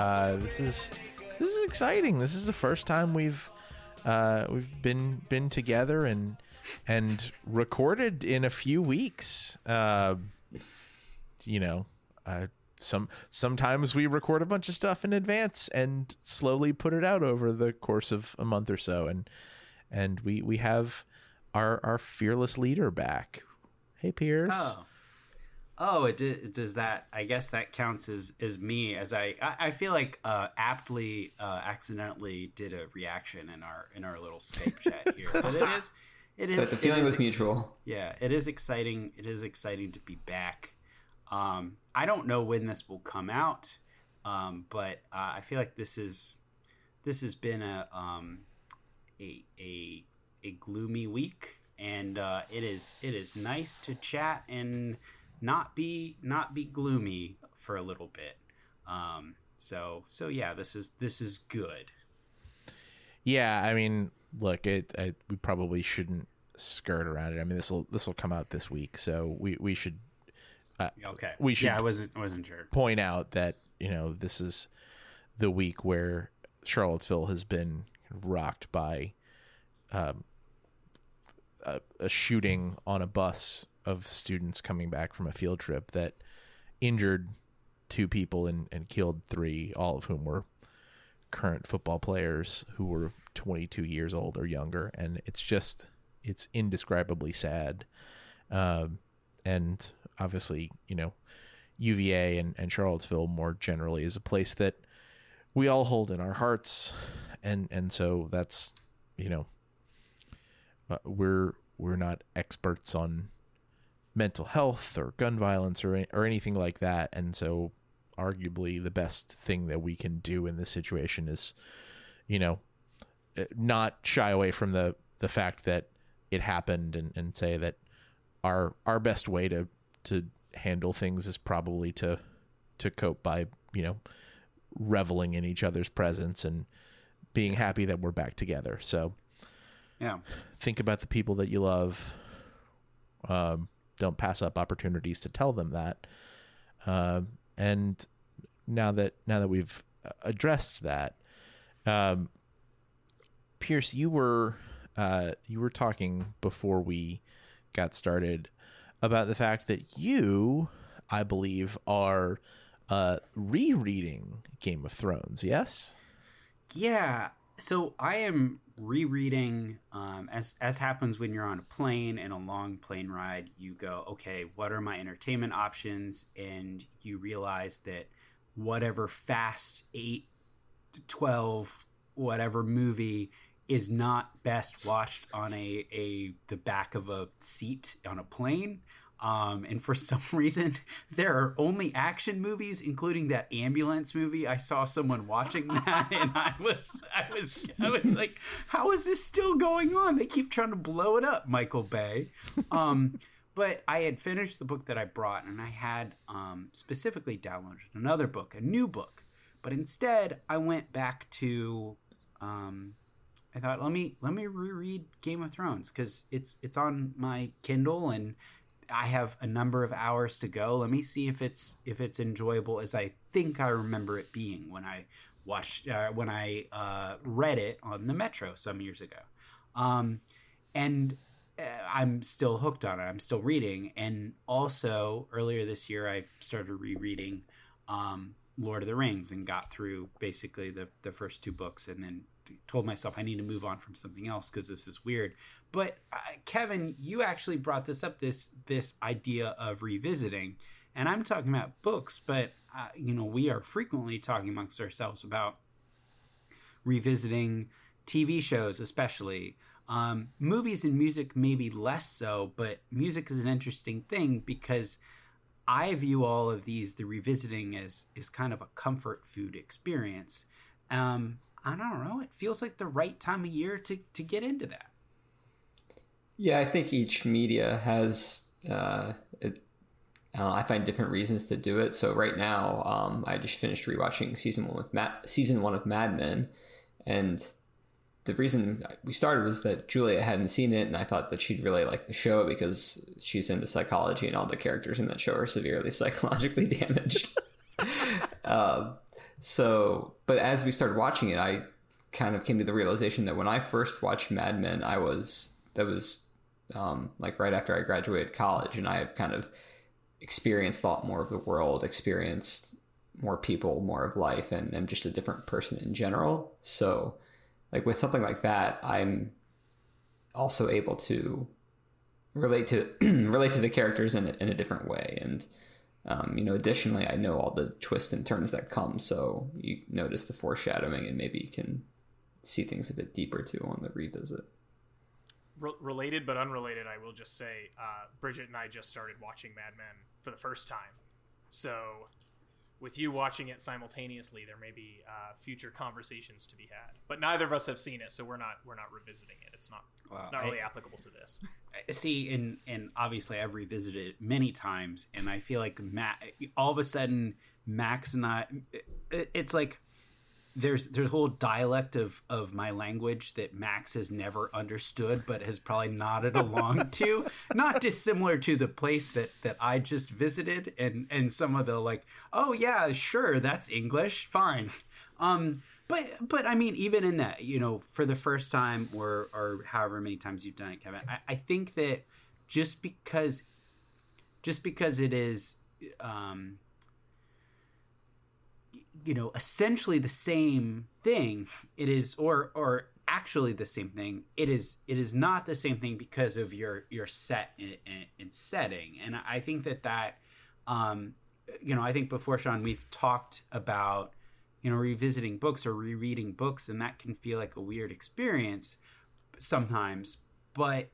uh, this is this is exciting. This is the first time we've uh, we've been been together and and recorded in a few weeks. Uh, you know, uh, some sometimes we record a bunch of stuff in advance and slowly put it out over the course of a month or so, and and we we have our our fearless leader back. Hey, Piers. Oh. Oh, it, di- does that. I guess that counts as, as me, as I I, I feel like uh, aptly uh, accidentally did a reaction in our in our little Skype chat here. But it is it is So the feeling is- was mutual. Yeah, it is exciting. It is exciting to be back. Um, I don't know when this will come out, um, but uh, I feel like this is this has been a um, a, a a gloomy week, and uh, it is it is nice to chat and not be not be gloomy for a little bit. Um, so so yeah, this is this is good. Yeah, I mean, look, it I, we probably shouldn't skirt around it. I mean, this will this will come out this week, so we we should Okay, We should- Yeah, I wasn't I wasn't sure. point out that you know this is the week where Charlottesville has been rocked by um, a, a shooting on a bus of students coming back from a field trip that injured two people and, and killed three, all of whom were current football players who were 22 years old or younger. And it's just, it's indescribably sad. Um, and obviously, you know, UVA and, and Charlottesville more generally is a place that we all hold in our hearts. And, and so that's, you know, uh, we're, we're not experts on mental health or gun violence or or anything like that and so arguably the best thing that we can do in this situation is you know uh, not shy away from the the fact that it happened and, and say that our our best way to to handle things is probably to to cope by you know reveling in each other's presence and being happy that we're back together so Yeah. think about the people that you love. Um, don't pass up opportunities to tell them that. Um, and now that now that we've addressed that, um, Pierce, you were uh, you were talking before we got started about the fact that you, I believe, are uh, rereading Game of Thrones. Yes. Yeah. So I am rereading um, as as happens when you're on a plane and a long plane ride. You go, okay, what are my entertainment options? And you realize that whatever fast eight, to twelve, whatever movie is not best watched on a, a the back of a seat on a plane. Um, and for some reason, there are only action movies, including that ambulance movie. I saw someone watching that, and I was, I was, I was like, "How is this still going on? They keep trying to blow it up, Michael Bay." Um, but I had finished the book that I brought, and I had um, specifically downloaded another book, a new book. But instead, I went back to um, I thought let me let me reread Game of Thrones because it's it's on my Kindle and I have a number of hours to go. Let me see if it's if it's enjoyable as I think I remember it being when I watched uh, when I uh, read it on the Metro some years ago. Um, and uh, I'm still hooked on it. I'm still reading, and also earlier this year I started rereading um, Lord of the Rings and got through basically the the first two books, and then told myself I need to move on from something else because this is weird. But uh, Kevin, you actually brought this up this this idea of revisiting, and I'm talking about books, but uh, you know we are frequently talking amongst ourselves about revisiting TV shows, especially. Um, movies and music maybe less so, but music is an interesting thing because I view all of these the revisiting as is kind of a comfort food experience. Um, I don't know. It feels like the right time of year to to get into that. Yeah, I think each media has. Uh, it, I, know, I find different reasons to do it. So right now, um, I just finished rewatching season one with Matt, season one of Mad Men, and the reason we started was that Julia hadn't seen it, and I thought that she'd really like the show because she's into psychology, and all the characters in that show are severely psychologically damaged. um, so, but as we started watching it, I kind of came to the realization that when I first watched Mad Men, I was that was um, like right after I graduated college, and I have kind of experienced a lot more of the world, experienced more people, more of life, and I'm just a different person in general. So, like with something like that, I'm also able to relate to relate to the characters in a, in a different way, and um, you know, additionally, I know all the twists and turns that come, so you notice the foreshadowing, and maybe you can see things a bit deeper too on the revisit. Re- related but unrelated, I will just say, uh, Bridget and I just started watching Mad Men for the first time. So, with you watching it simultaneously, there may be uh, future conversations to be had. But neither of us have seen it, so we're not we're not revisiting it. It's not Wow. not really I- applicable to this. see and and obviously i've revisited it many times and i feel like Ma- all of a sudden max and i it, it's like there's there's a whole dialect of of my language that max has never understood but has probably nodded along to not dissimilar to the place that that i just visited and and some of the like oh yeah sure that's english fine. Um but but I mean, even in that, you know, for the first time or or however many times you've done it, Kevin, I, I think that just because just because it is um you know essentially the same thing. It is or or actually the same thing. It is it is not the same thing because of your your set and, setting. And i think that that um you know i think before sean we've talked about you know revisiting books or rereading books and that can feel like a weird experience sometimes but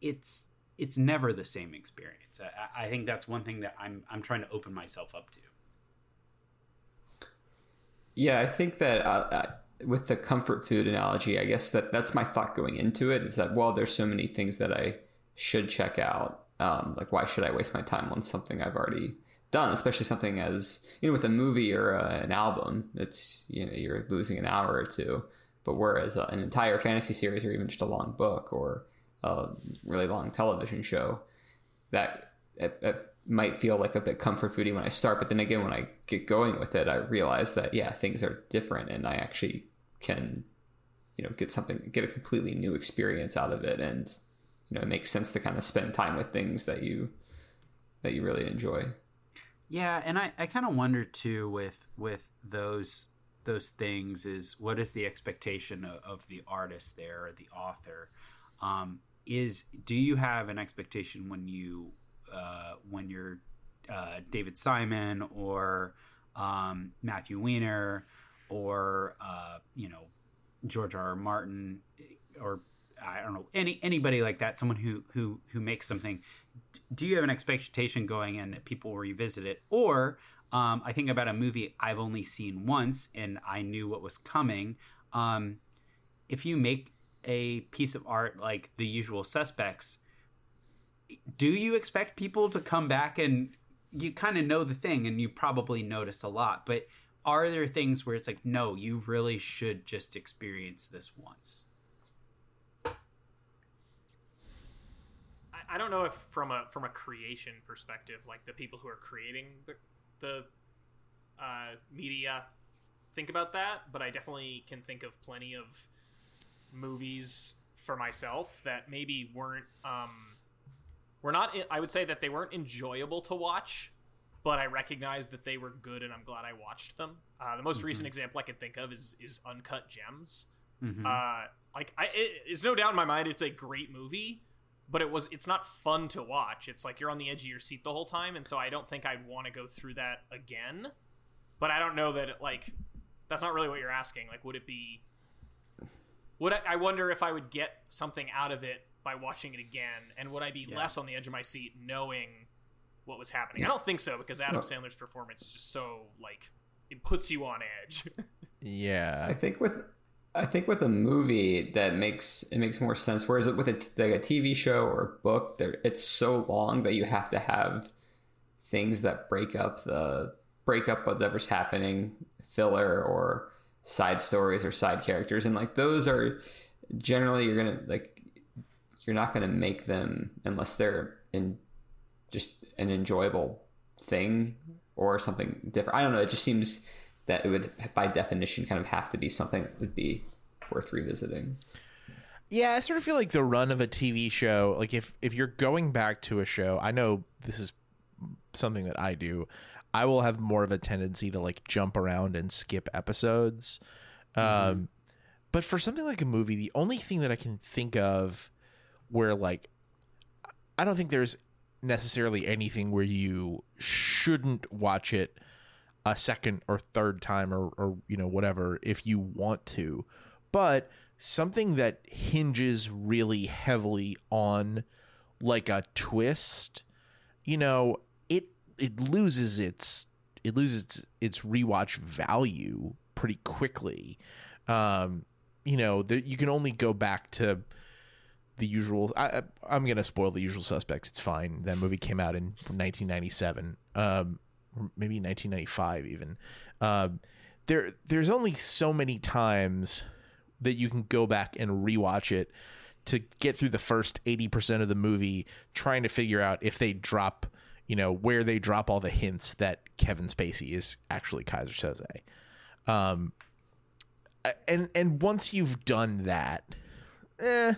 it's it's never the same experience. I, I think that's one thing that i'm i'm trying to open myself up to Yeah, I think that uh, uh, with the comfort food analogy, I guess that that's my thought going into it is that well, there's so many things that I should check out. Um, like, why should I waste my time on something I've already done? Especially something as you know, with a movie or uh, an album, it's you know you're losing an hour or two. But whereas uh, an entire fantasy series or even just a long book or a really long television show, that it might feel like a bit comfort foody when I start, but then again, when I get going with it, I realize that yeah, things are different, and I actually can, you know, get something, get a completely new experience out of it, and you know, it makes sense to kind of spend time with things that you that you really enjoy. Yeah, and I, I kind of wonder too with with those those things is what is the expectation of, of the artist there or the author? Um, is do you have an expectation when you uh, when you're uh, David Simon or um, Matthew Weiner or uh, you know George R. R. Martin or I don't know any anybody like that, someone who who who makes something. Do you have an expectation going in that people will revisit it, or um, I think about a movie I've only seen once and I knew what was coming. Um, if you make a piece of art like The Usual Suspects, do you expect people to come back and you kind of know the thing and you probably notice a lot, but are there things where it's like, no, you really should just experience this once? I, don't know if from a from a creation perspective, like the people who are creating the the uh, media think about that, but I definitely can think of plenty of movies for myself that maybe weren't um, were not. I would say that they weren't enjoyable to watch, but I recognize that they were good, and I'm glad I watched them. Uh, the most recent example I can think of is is Uncut Gems. Mhm. Uh, like I, it, it's no doubt in my mind it's a great movie, but it was it's not fun to watch. It's like you're on the edge of your seat the whole time, and so I don't think I'd want to go through that again. But I don't know that it, like that's not really what you're asking. Like, would it be? Would I, I wonder if I would get something out of it by watching it again, and would I be Yeah. less on the edge of my seat knowing what was happening. I don't think so because Adam No. Sandler's performance is just so like it puts you on edge. Yeah. I think with I think with a movie that makes it makes more sense. Whereas with a, t- like a TV show or a book, there it's so long that you have to have things that break up the break up whatever's happening, filler or side stories or side characters, and like those are generally you're gonna like you're not gonna make them unless they're in just an enjoyable thing or something different. I don't know. It just seems that it would, by definition, kind of have to be something that would be worth revisiting. Yeah, I sort of feel like the run of a TV show, like if if you're going back to a show, I know this is something that I do. I will have more of a tendency to like jump around and skip episodes. Um but for something like a movie, the only thing that I can think of where like I don't think there's necessarily anything where you shouldn't watch it a second or third time or, or you know whatever if you want to. But something that hinges really heavily on like a twist you know it it loses its it loses its, its rewatch value pretty quickly. Um you know that you can only go back to the usual I, i'm gonna spoil the usual suspects. It's fine. That movie came out in 1997 um maybe 1995 even. Um there there's only so many times that you can go back and rewatch it to get through the first 80% of the movie trying to figure out if they drop you know where they drop all the hints that Kevin Spacey is actually Keyser Söze um and and once you've done that eh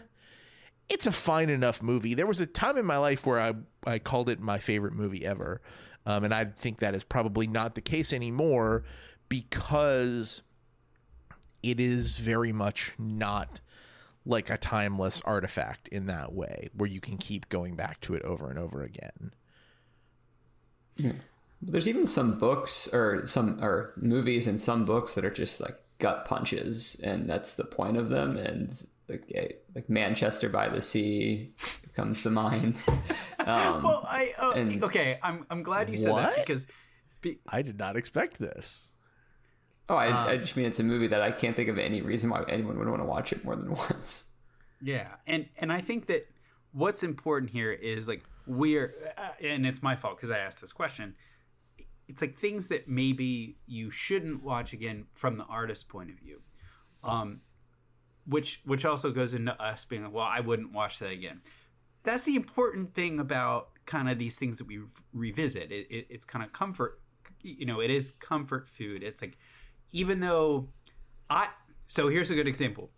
it's a fine enough movie. There was a time in my life where I I called it my favorite movie ever, um, and I think that is probably not the case anymore because it is very much not like a timeless artifact in that way, where you can keep going back to it over and over again. There's even some books or some or movies and some books that are just like gut punches, and that's the point of them. And like eh, like Manchester by the Sea comes to mind. Um, Well, I uh, And- okay. I'm I'm glad you said What? that because be, I did not expect this. oh, I, um, I just mean it's a movie that I can't think of any reason why anyone would want to watch it more than once. Yeah, and and I think that what's important here is like we're, uh, and it's my fault because I asked this question. It's like things that maybe you shouldn't watch again from the artist's point of view, um, which which also goes into us being like, well, I wouldn't watch that again. That's the important thing about kind of these things that we revisit. It, it, it's kind of comfort, you know, it is comfort food. It's like even though I so here's a good example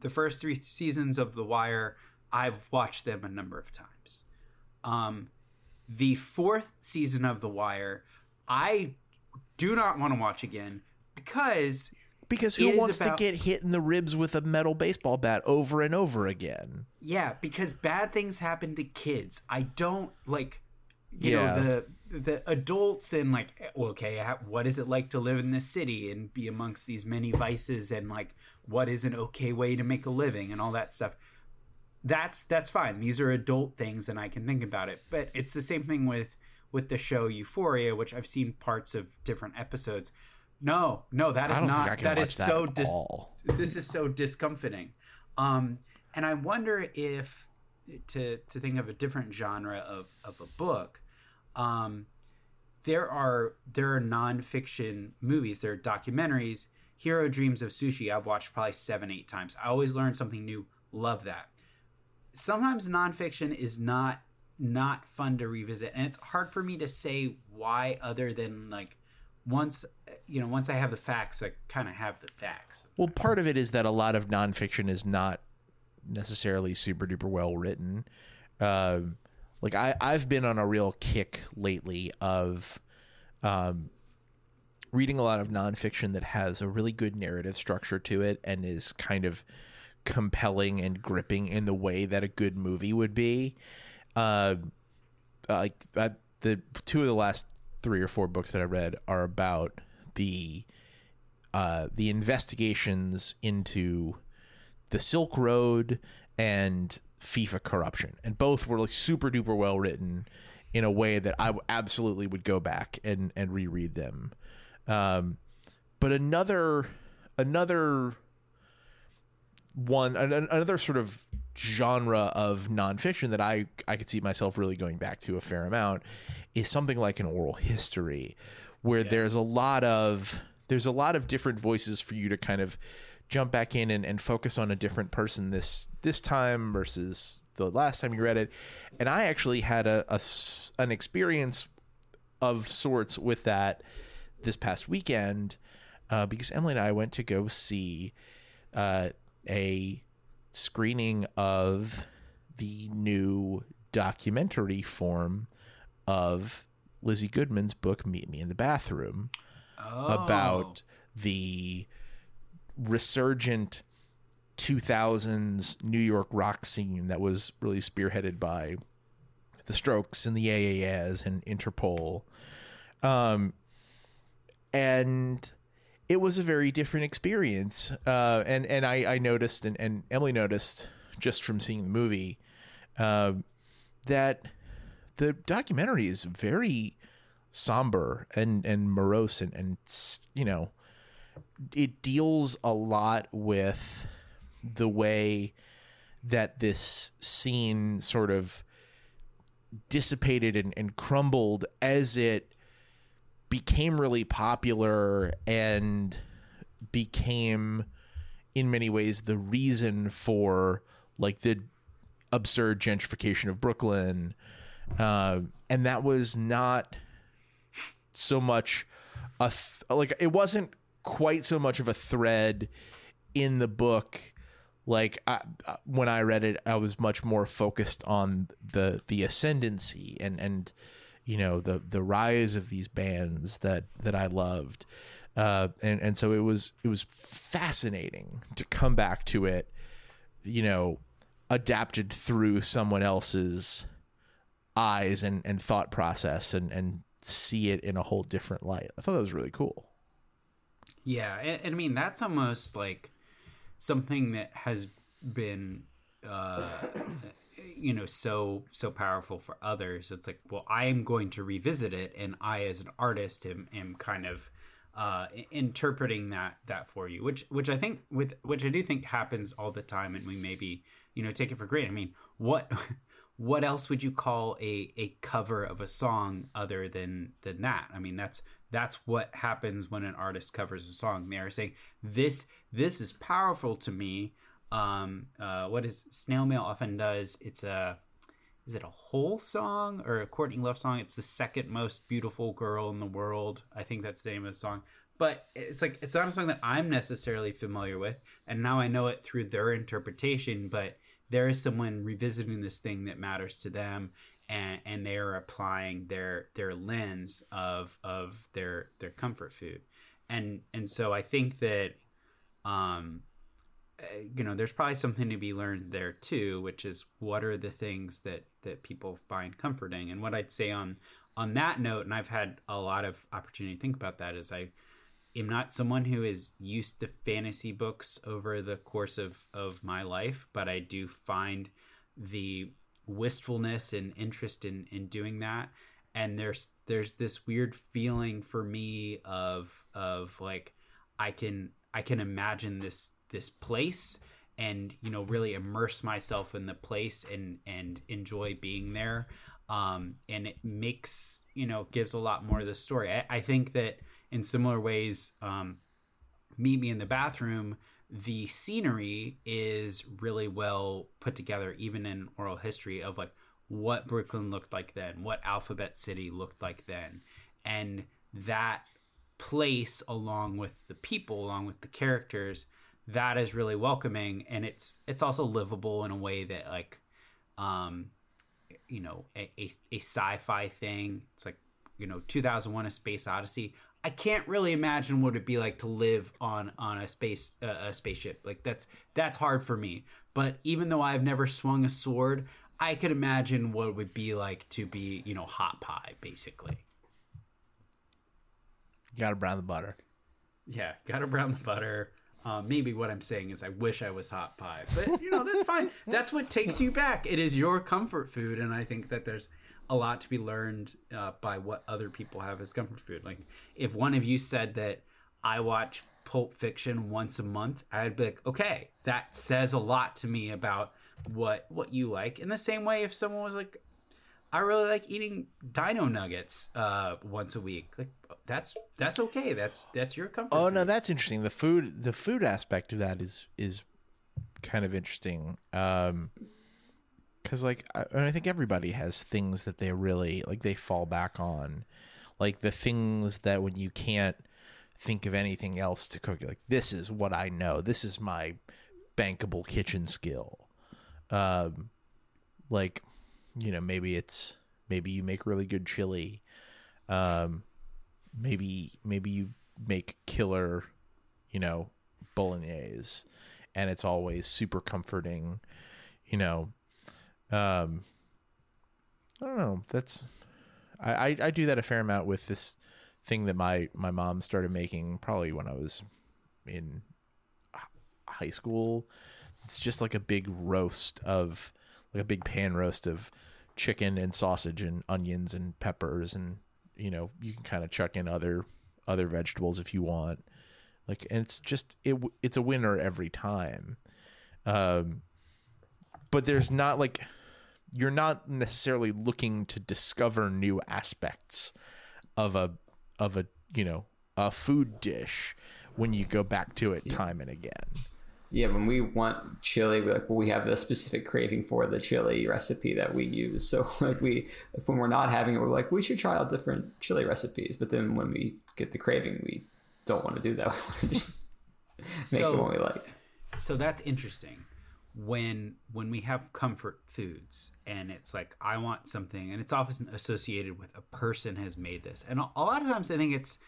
the first three seasons of The Wire, I've watched them a number of times. Um, the fourth season of The Wire, I do not want to watch again because Because who wants about- to get hit in the ribs with a metal baseball bat over and over again? yeah, because bad things happen to kids. I don't like you Yeah. know the the adults and like okay, what is it like to live in this city and be amongst these many vices and like what is an okay way to make a living and all that stuff. That's that's fine. These are adult things and I can think about it. But it's the same thing with with the show Euphoria, which I've seen parts of different episodes. No, no, that I don't think I can that watch is that so at dis- all. this is so discomforting. Um, and I wonder if to to think of a different genre of of a book, um, there are there are nonfiction movies, there are documentaries. Jiro Dreams of Sushi, I've watched probably seven, eight times. I always learn something new. Love that. Sometimes nonfiction is not not fun to revisit, and it's hard for me to say why, other than like once you know once I have the facts, I kind of have the facts. Well, part of it is that a lot of nonfiction is not necessarily super duper well written. Um, like I, I've been on a real kick lately of um, reading a lot of nonfiction that has a really good narrative structure to it and is kind of compelling and gripping in the way that a good movie would be. Uh, like I, the two of the last three or four books that I read are about the uh, the investigations into the Silk Road and FIFA corruption, and both were like super duper well written in a way that I absolutely would go back and and reread them. Um, but another another one an- an- another sort of genre of nonfiction that I I could see myself really going back to a fair amount is something like an oral history, where there's a lot of there's a lot of different voices for you to kind of jump back in and, and focus on a different person this this time versus the last time you read it. And I actually had a, a an experience of sorts with that this past weekend uh, because Emily and I went to go see uh, a screening of the new documentary form of Lizzie Goodman's book Meet Me in the Bathroom Oh. about the resurgent 2000s New York rock scene that was really spearheaded by the Strokes and the AAS and Interpol. Um, and it was a very different experience. Uh, and, and I, I noticed, and, and Emily noticed just from seeing the movie, uh, that the documentary is very somber and, and morose and, and, you know, it deals a lot with the way that this scene sort of dissipated and, and crumbled as it became really popular and became in many ways the reason for like the absurd gentrification of brooklyn. Uh, and that was not so much a th- like it wasn't quite so much of a thread in the book. Like I, when I read it, I was much more focused on the the ascendancy and and you know the the rise of these bands that that I loved, uh, and and so it was it was fascinating to come back to it, you know, adapted through someone else's eyes and and thought process and and see it in a whole different light. I thought that was really cool. Yeah, and, and I mean that's almost like something that has been, uh, you know, so so powerful for others. It's like, well, I am going to revisit it, and I, as an artist, am am kind of uh, interpreting that that for you, which which I think with which I do think happens all the time, and we maybe you know take it for granted. I mean, what what else would you call a a cover of a song other than than that? I mean, that's that's what happens when an artist covers a song. They are saying this this is powerful to me. Um, uh, what is snail mail often does? It's a is it a Hole song or a Courtney Love song? It's the second most beautiful girl in the world. I think that's the name of the song. But it's like it's not a song that I'm necessarily familiar with, and now I know it through their interpretation. But there is someone revisiting this thing that matters to them, and and they are applying their their lens of of their their comfort food, and and so I think that, um, Uh, you know, there's probably something to be learned there too, which is what are the things that that people find comforting, and what I'd say on on that note, and I've had a lot of opportunity to think about that, is I am not someone who is used to fantasy books over the course of of my life, but I do find the wistfulness and interest in in doing that. And there's there's this weird feeling for me of of like I can I can imagine this this place and you know really immerse myself in the place and and enjoy being there. Um and it makes you know gives a lot more of the story. I, I think that in similar ways um meet me in the bathroom the scenery is really well put together even in oral history of like what brooklyn looked like then what alphabet city looked like then. And that place along with the people along with the characters that is really welcoming and it's it's also livable in a way that like um you know a, a, a sci-fi thing. It's like you know 2001 a space odyssey. I can't really imagine what it'd be like to live on on a space uh, a spaceship. Like that's that's hard for me. But even though i've never swung a sword i could imagine what it would be like to be you know hot pie basically. You got to brown the butter. yeah gotta brown the butter uh, maybe what i'm saying is i wish i was hot pie but you know that's fine that's what takes you back it is your comfort food and i think that there's a lot to be learned uh, by what other people have as comfort food. Like if one of you said that I watch Pulp Fiction once a month, I'd be like, okay, that says a lot to me about what what you like. In the same way, if someone was like, I really like eating Dino Nuggets uh, once a week, like that's that's okay. That's that's your comfort. Oh no, that's interesting. The food, the food aspect of that is is kind of interesting. Um, because like I, I think everybody has things that they really like. They fall back on, like the things that when you can't think of anything else to cook, like this is what I know. This is my bankable kitchen skill. Um, like you know maybe it's maybe you make really good chili. Um, maybe maybe you make killer, you know, bolognese, and it's always super comforting. You know, um, I don't know. That's I, I I do that a fair amount with this thing that my my mom started making probably when I was in high school. It's just like a big roast of like a big pan roast of chicken and sausage and onions and peppers and you know you can kind of chuck in other other vegetables if you want. Like and it's just it it's a winner every time. Um but there's not like you're not necessarily looking to discover new aspects of a of a you know a food dish when you go back to it time and again Yeah, when we want chili, we're like, well, we have a specific craving for the chili recipe that we use. So like we, when we're not having it, we're like, we should try out different chili recipes. But then when we get the craving, we don't want to do that. We want to just make So- the one we like. so that's interesting when when we have comfort foods and it's like i want something and it's often associated with a person has made this and a, a lot of times i think it's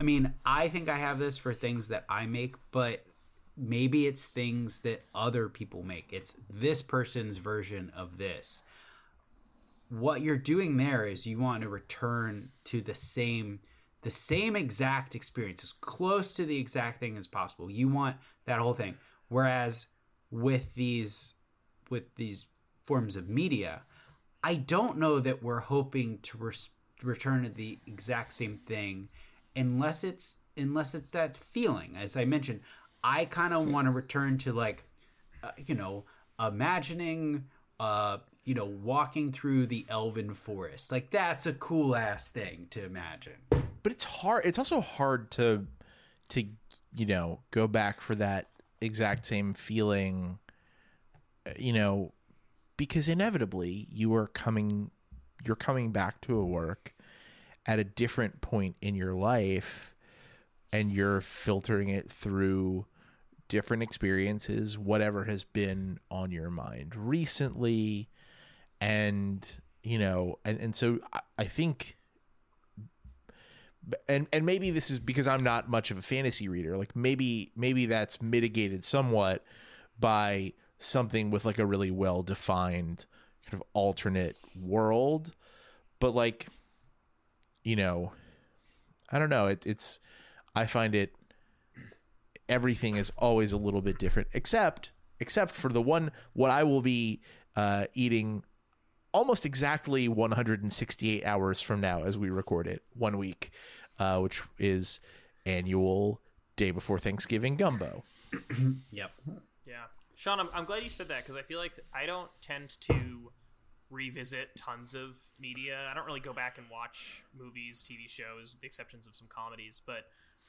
i mean i think i have this for things that i make but maybe it's things that other people make. It's this person's version of this. What you're doing there is you want to return to the same the same exact experience as close to the exact thing as possible. You want that whole thing. Whereas with these with these forms of media i don't know that we're hoping to res- return to the exact same thing unless it's unless it's that feeling. As i mentioned i kind of want to return to like uh, you know imagining uh you know walking through the elven forest. Like that's a cool ass thing to imagine. But it's hard it's also hard to to you know go back for that exact same feeling uh, you know because inevitably you are coming you're coming back to a work at a different point in your life and you're filtering it through different experiences whatever has been on your mind recently and you know and, and so I, I think and and maybe this is because I'm not much of a fantasy reader. Like maybe maybe that's mitigated somewhat by something with like a really well defined kind of alternate world. But like, you know, I don't know. It, it's I find it everything is always a little bit different, except except for the one what I will be uh, eating almost exactly 168 hours from now as we record it one week uh, which is annual day before thanksgiving gumbo yep Yeah, Sean, I'm, I'm glad you said that because I feel like I don't tend to revisit tons of media. I don't really go back and watch movies, TV shows, the exceptions of some comedies. But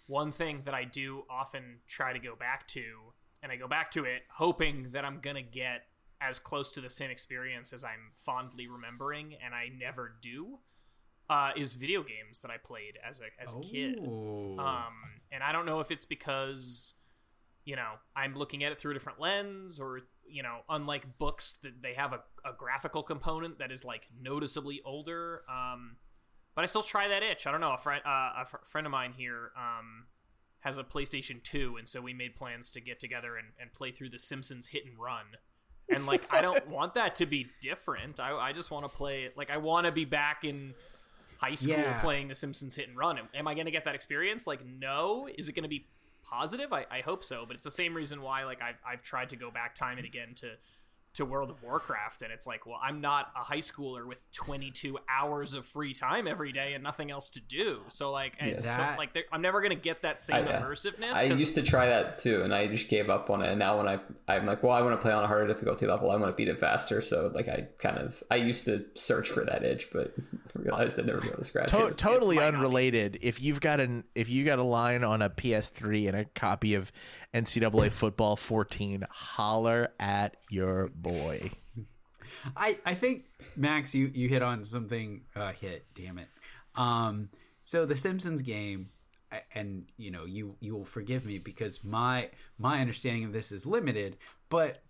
one thing that I do often try to go back to, and I go back to it hoping that I'm gonna get as close to the same experience as I'm fondly remembering, and I never do. Uh, is video games that I played as a as a kid. Oh. Um, and I don't know if it's because, you know, I'm looking at it through a different lens, or you know, unlike books that they have a, a graphical component that is like noticeably older. Um, but I still try that itch. I don't know. A friend, uh, a friend of mine here, um, has a PlayStation Two, and so we made plans to get together and, and play through The Simpsons Hit and Run. And like, I don't want that to be different. I, I just want to play. Like, I want to be back in high school Yeah. playing The Simpsons Hit and Run. Am, am I going to get that experience? Like, no. Is it going to be positive? I, I hope so. But it's the same reason why like I've, I've tried to go back time and again to to World of Warcraft, and it's like, well, I'm not a high schooler with 22 hours of free time every day and nothing else to do. So like, it's so, like I'm never gonna get that same I- uh, immersiveness. I used to try that too, and I just gave up on it. And now when I I'm like, well, I want to play on a harder difficulty level. I want to beat it faster. So like, I kind of I used to search for that edge, but realized I'd never be able to scratch To- it. totally might not unrelated. If you've got an if you got a line on a PS3 and a copy of NCAA Football 14, holler at your boy. I, I think Max, you, you hit on something. Uh, hit, damn it. Um, so the Simpsons game, and you know, you you will forgive me because my my understanding of this is limited. But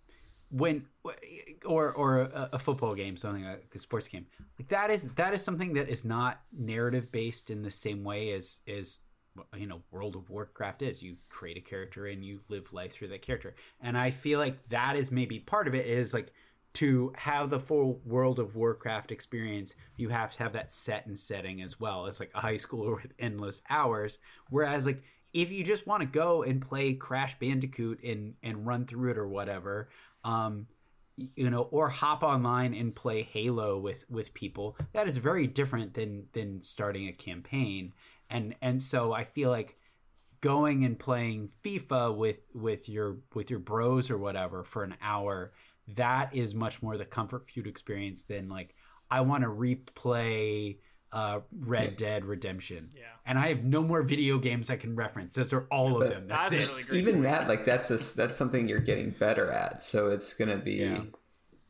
when or or a, a football game, something like a sports game, like that is that is something that is not narrative based in the same way as as you know World of Warcraft is. You create a character and you live life through that character, and I feel like that is maybe part of it. Is like to have the full World of Warcraft experience, you have to have that set and setting as well. It's like a high school with endless hours. Whereas like if you just want to go and play Crash Bandicoot and and run through it or whatever, um, you know, or hop online and play Halo with with people, that is very different than than starting a campaign. And and so I feel like going and playing FIFA with with your with your bros or whatever for an hour that is much more the comfort food experience than like I want to replay uh, Red Dead Redemption. Yeah. And I have no more video games I can reference. Those are all of them. That's That's it. really Even point. that, like that's a, that's something you're getting better at. So it's gonna be Yeah.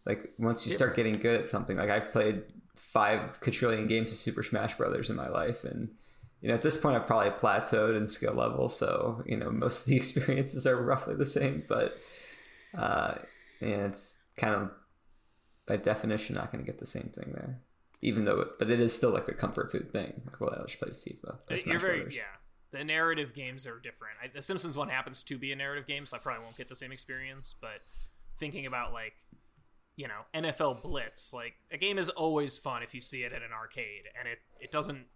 like once you start getting good at something. Like I've played five quadrillion games of Super Smash Brothers in my life, and you know at this point I've probably plateaued in skill level. So you know most of the experiences are roughly the same, but uh, and it's kind of by definition not going to get the same thing there. Even though, it, but it is still like the comfort food thing. Like, well, I'll just play FIFA. Play You're very Brothers. yeah. The narrative games are different. I, the Simpsons one happens to be a narrative game, so I probably won't get the same experience. But thinking about like, you know, NFL Blitz, like a game is always fun if you see it at an arcade, and it it doesn't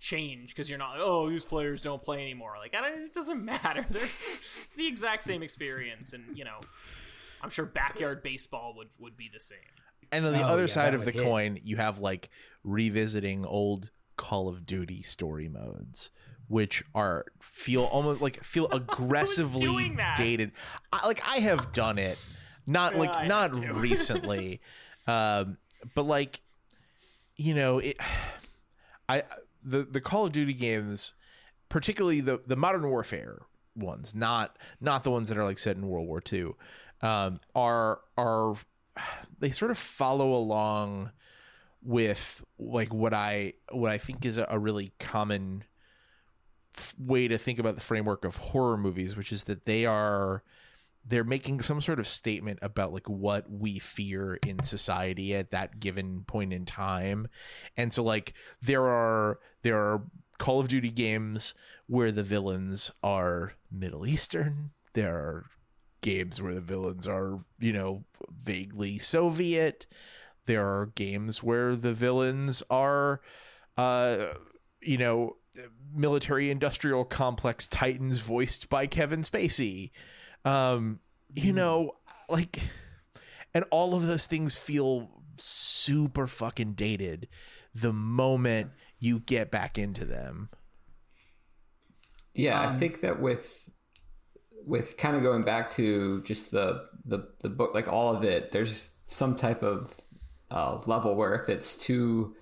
change because you're not oh these players don't play anymore. Like I don't, it doesn't matter. They're, it's the exact same experience, and you know, I'm sure backyard baseball would would be the same. And on the Oh, other yeah, side of the hit. coin, you have like revisiting old Call of Duty story modes, which are feel almost like feel aggressively dated. I, like I have done it, not Yeah, like I not recently, um, but like you know it. I the the Call of Duty games, particularly the the Modern Warfare ones, not not the ones that are like set in World War II, um, are are they sort of follow along with like what I what I think is a, a really common f- way to think about the framework of horror movies, which is that they are they're making some sort of statement about like what we fear in society at that given point in time. And so like there are there are Call of Duty games where the villains are Middle Eastern. There are games where the villains are, you know, vaguely Soviet. There are games where the villains are uh you know, military industrial complex titans voiced by Kevin Spacey. Um, you know, like and all of those things feel super fucking dated the moment you get back into them. Yeah, I Um, think that with with kind of going back to just the the the book, like all of it, there's some type of uh, level where if it's too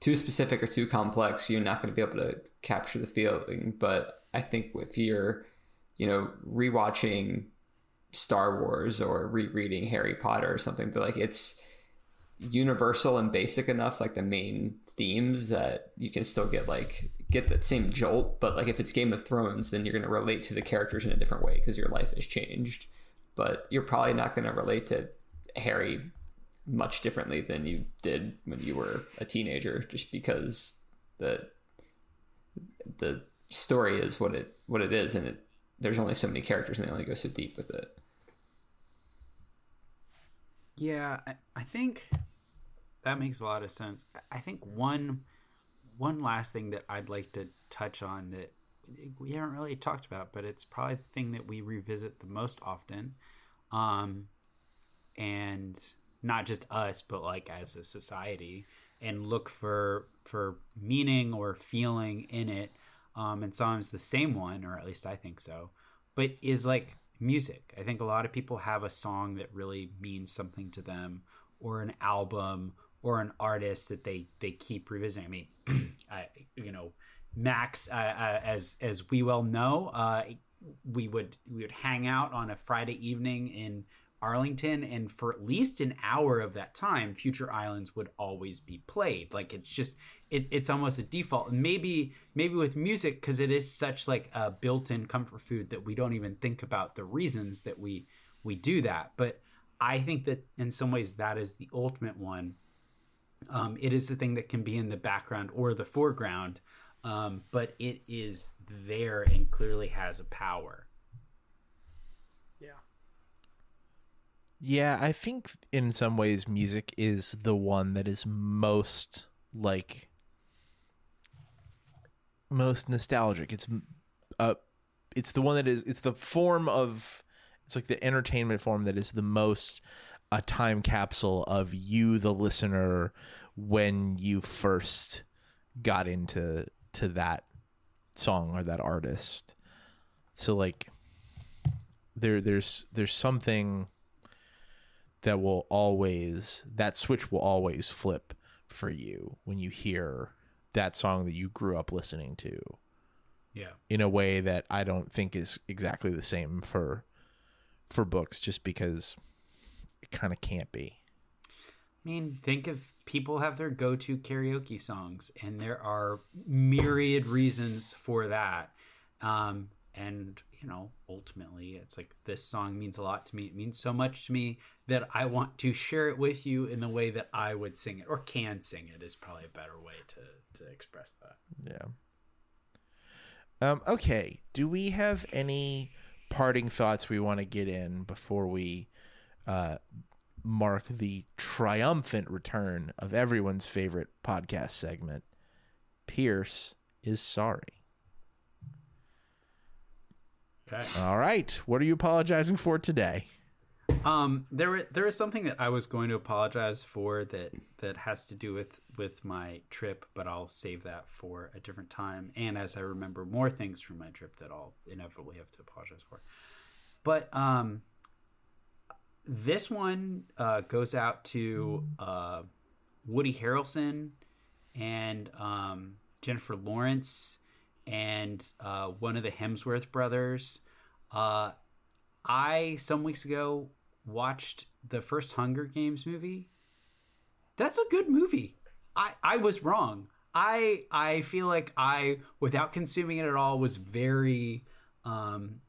too specific or too complex, you're not going to be able to capture the feeling. But I think if you're, you know, rewatching Star Wars or rereading Harry Potter or something, but like it's universal and basic enough like the main themes that you can still get like get that same jolt but like if it's game of thrones then you're going to relate to the characters in a different way because your life has changed. But you're probably not going to relate to harry much differently than you did when you were a teenager just because the the story is what it what it is and it there's only so many characters and they only go so deep with it Yeah, I, I think that makes a lot of sense. I- think one one last thing that I'd like to touch on that we haven't really talked about, but it's probably the thing that we revisit the most often, um, and not just us but like as a society and look for for meaning or feeling in it um and sometimes the same one or at least i think so but is like music i think a lot of people have a song that really means something to them or an album or an artist that they they keep revisiting i mean I, you know max uh, uh, as as we well know uh we would we would hang out on a friday evening in Arlington, and for at least an hour of that time, Future Islands would always be played. Like it's just it, it's almost a default. Maybe maybe with music because it is such like a built-in comfort food that we don't even think about the reasons that we we do that. But I think that in some ways that is the ultimate one. Um, it is the thing that can be in the background or the foreground, um, but it is there and clearly has a power. Yeah. Yeah, I think in some ways music is the one that is most like most nostalgic. It's uh it's the one that is it's the form of it's like the entertainment form that is the most a time capsule of you the listener when you first got into to that song or that artist. So like there there's there's something that will always that switch will always flip for you when you hear that song that you grew up listening to Yeah. in a way that I don't think is exactly the same for for books just because it kind of can't be. I mean, think of people have their go-to karaoke songs, and there are myriad reasons for that. Um, and you know, ultimately, it's like this song means a lot to me. It means so much to me that I want to share it with you in the way that I would sing it, or can sing it, is probably a better way to to express that. Yeah. Um, okay. Do we have any parting thoughts we want to get in before we uh, mark the triumphant return of everyone's favorite podcast segment? Pierce is sorry. Okay. All right. What are you apologizing for today? Um, there there is something that I was going to apologize for that that has to do with with my trip, but I'll save that for a different time. And as I remember more things from my trip, that I'll inevitably have to apologize for. But um, this one uh, goes out to uh, Woody Harrelson and um, Jennifer Lawrence and uh, one of the Hemsworth brothers. Uh, I some weeks ago watched the first Hunger Games movie. That's a good movie. I I was wrong. I I feel like I without consuming it at all was very um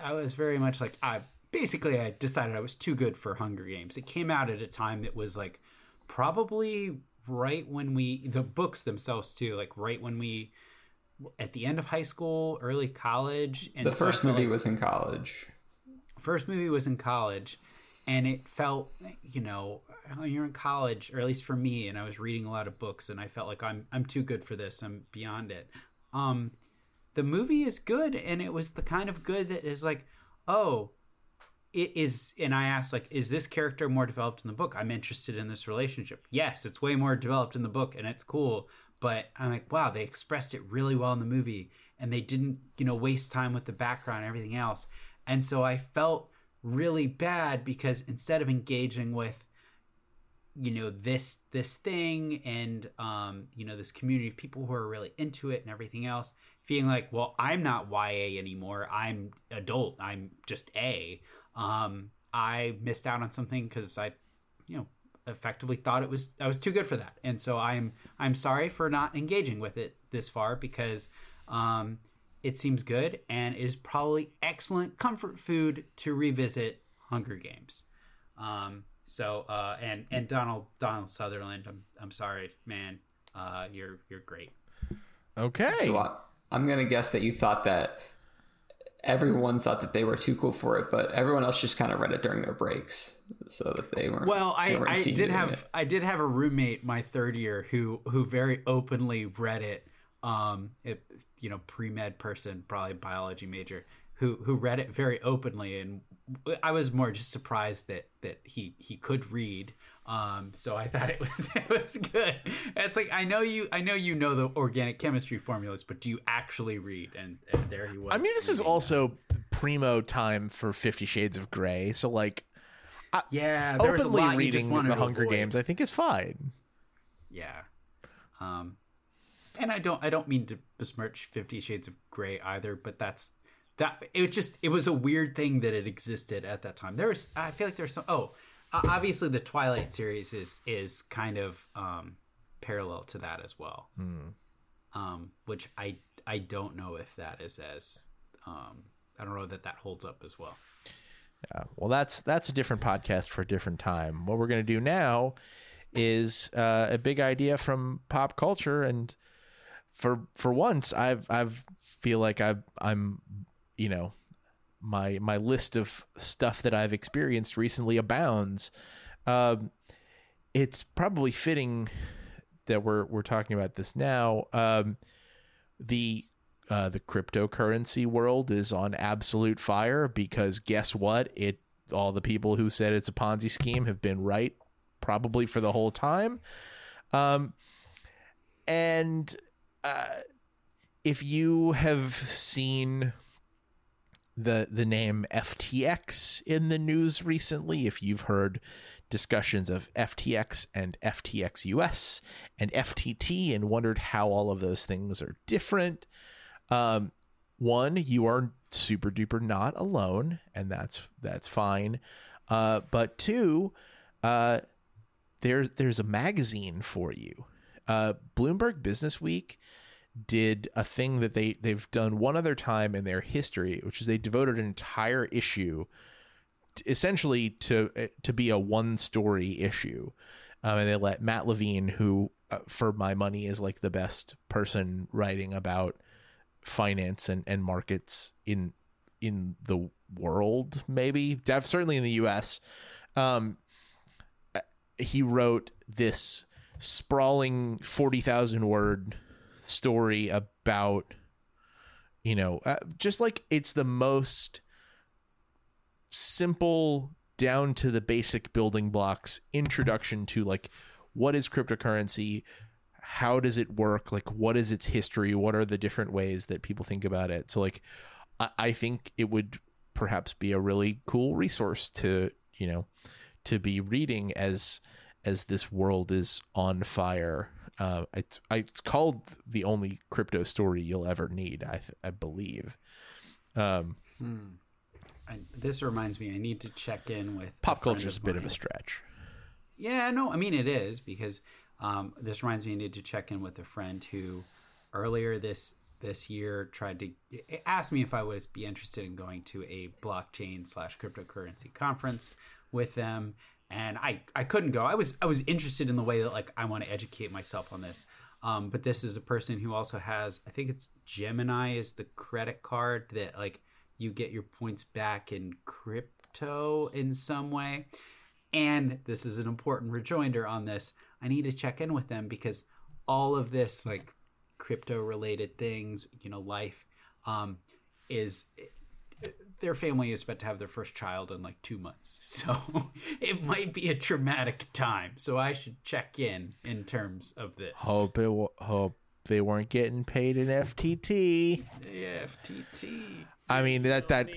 I was very much like I basically I decided I was too good for Hunger Games. It came out at a time that was like probably right when we the books themselves too, like right when we at the end of high school, early college, and the so first movie like- was in college. First movie was in college and it felt you know you're in college or at least for me and i was reading a lot of books and i felt like i'm i'm too good for this i'm beyond it. Um the movie is good and it was the kind of good that is like oh it is and i asked like is this character more developed in the book? I'm interested in this relationship. Yes it's way more developed in the book and it's cool but i'm like wow they expressed it really well in the movie and they didn't you know waste time with the background and everything else and so i felt really bad because instead of engaging with you know this this thing and um you know this community of people who are really into it and everything else feeling like well i'm not ya anymore. I'm adult. I'm just a. Um i missed out on something because i you know effectively thought it was i was too good for that. And so i'm i'm sorry for not engaging with it this far because um it seems good and is probably excellent comfort food to revisit hunger games um so uh and and donald donald sutherland i'm i'm sorry man uh you're you're great Okay. So I, I'm gonna guess that you thought that everyone thought that they were too cool for it, but everyone else just kind of read it during their breaks, so that they weren't. Well, I, weren't I did have it. I did have a roommate my third year who who very openly read it. Um, it, you know, pre med person, probably biology major, who who read it very openly, and I was more just surprised that that he he could read. Um, so I thought it was it was good. It's like I know you I know you know the organic chemistry formulas, but do you actually read? And, and there he was. I mean, this is also primo time for Fifty Shades of Grey, so like yeah. There was a openly lot you just reading the Hunger avoid. Games, I think is fine. Yeah. Um and I don't I don't mean to besmirch 50 shades of gray either, but that's that it was just it was a weird thing that it existed at that time. There was I feel like there's some oh, obviously the Twilight series is is kind of um parallel to that as well. Um which I I don't know if that is as um I don't know that that holds up as well. Yeah, well, that's that's a different podcast for a different time. What we're gonna do now is uh, a big idea from pop culture, and for for once, I've I've feel like I've I'm you know my my list of stuff that I've experienced recently abounds. Um, it's probably fitting that we're we're talking about this now. Um, the uh, the cryptocurrency world is on absolute fire because guess what? It all the people who said it's a Ponzi scheme have been right probably for the whole time. Um, and uh, if you have seen the the name FTX in the news recently, if you've heard discussions of FTX and FTX US and FTT and wondered how all of those things are different, um, one, you are super duper not alone, and that's that's fine. Uh, but two, uh, there's there's a magazine for you. Uh, Bloomberg Business Week did a thing that they they've done one other time in their history, which is they devoted an entire issue essentially to to be a one story issue. Um, and they let Matt Levine, who uh, for my money is like the best person writing about finance and, and markets in in the world, maybe Def, certainly in the U.S. Um, uh, he wrote this sprawling forty thousand word story about you know uh, just like it's the most simple down to the basic building blocks introduction to like what is cryptocurrency? How does it work? Like what is its history? What are the different ways that people think about it? So like i, I think it would perhaps be a really cool resource to you know to be reading as as this world is on fire. Uh, it's it's called the only crypto story you'll ever need i th- i believe. Um I, this reminds me I need to check in with pop culture is a bit of a stretch. Yeah, no, I mean it is because um, this reminds me I need to check in with a friend who earlier this this year tried to ask me if I would be interested in going to a blockchain slash cryptocurrency conference with them, and I I couldn't go. I was I was interested in the way that like I want to educate myself on this. Um, but this is a person who also has I think it's Gemini is the credit card that like you get your points back in crypto in some way. And this is an important rejoinder on this. I need to check in with them because all of this, like crypto related things, you know, life, um, is their family is about to have their first child in like two months. So it might be a traumatic time. So I should check in in terms of this. hope it w- hope they weren't getting paid in ftt Yeah, FTT. i mean that that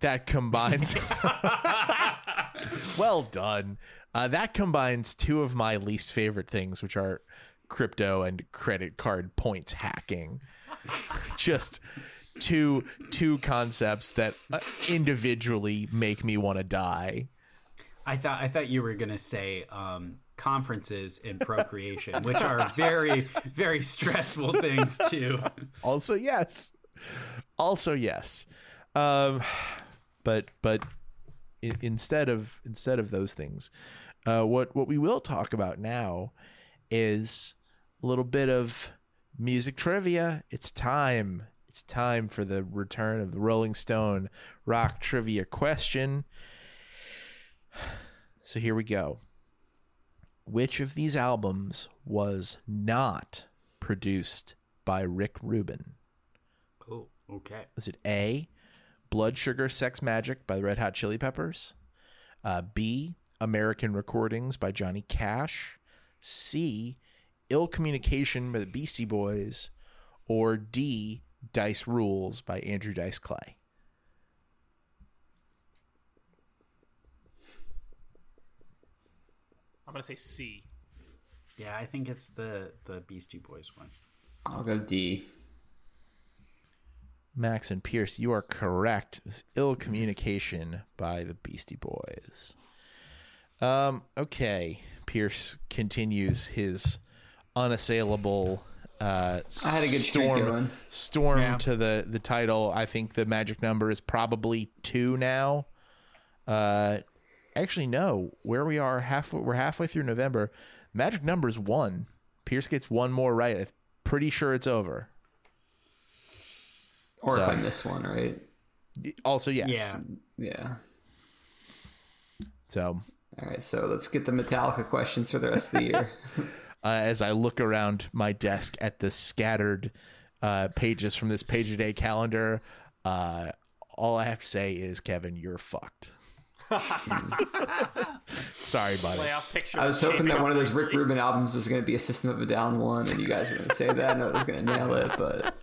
that combines well done uh, that combines two of my least favorite things which are crypto and credit card points hacking just two two concepts that uh, individually make me want to die. I thought I thought you were gonna say um, conferences and procreation, which are very very stressful things too. also yes. Also yes. Um but but i instead of instead of those things uh what what we will talk about now is a little bit of music trivia. It's time it's time for the return of the rolling stone rock trivia question so here we go which of these albums was not produced by Rick Rubin? Oh, okay. Was it A, Blood Sugar Sex Magik by the Red Hot Chili Peppers. Uh, B. American Recordings by Johnny Cash. C. Ill Communication by the Beastie Boys. Or D. Dice Rules by Andrew Dice Clay. I'm gonna say C. Yeah, I think it's the the Beastie Boys one. I'll go D. Max and Pierce, you are correct. It was ill communication by the Beastie Boys. Um, okay. Pierce continues his unassailable uh I had a good storm going. storm Yeah. to the the title. I think the magic number is probably two now. Uh actually no, where we are halfway we're halfway through November. Magic number is one. Pierce gets one more right. I'm pretty sure it's over. Or if I miss one, right? Also, yes. Yeah. Yeah. So All right, so let's get the Metallica questions for the rest of the year. uh, as I look around my desk at the scattered uh, pages from this page a day calendar, uh, all I have to say is, Kevin, you're fucked. Sorry, buddy. Playoff picture. I was hoping that one of those Rick nicely. Rubin albums was going to be a System of a Down one, and you guys were going to say that, and I was going to nail it, but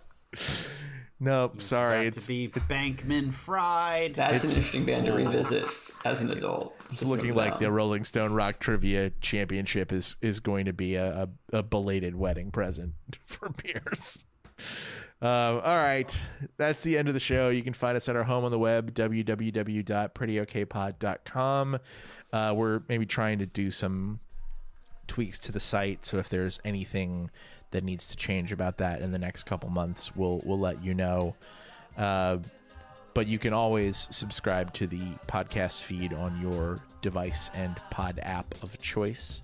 Nope, It's sorry. about It's, to be Bankman Fried. that's an interesting band to revisit as an adult. it's looking like the Rolling Stone Rock Trivia Championship is is going to be a, a, a belated wedding present for Pierce. Um, all right, that's the end of the show. You can find us at our home on the web, www.prettyokpod.com. Uh, we're maybe trying to do some tweaks to the site, so if there's anything that needs to change about that in the next couple months, we'll we'll let you know. Uh, but you can always subscribe to the podcast feed on your device and pod app of choice.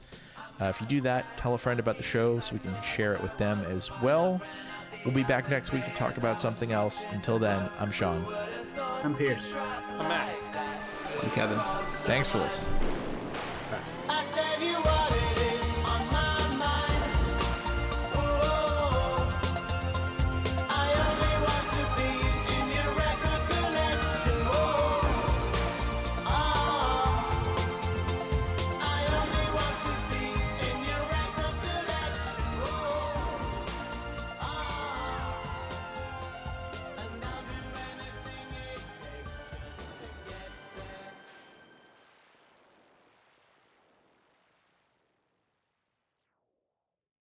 Uh, if you do that, tell a friend about the show so we can share it with them as well. We'll be back next week to talk about something else. Until then, I'm Sean. I'm Pierce. I'm Max. And Kevin. Thanks for listening.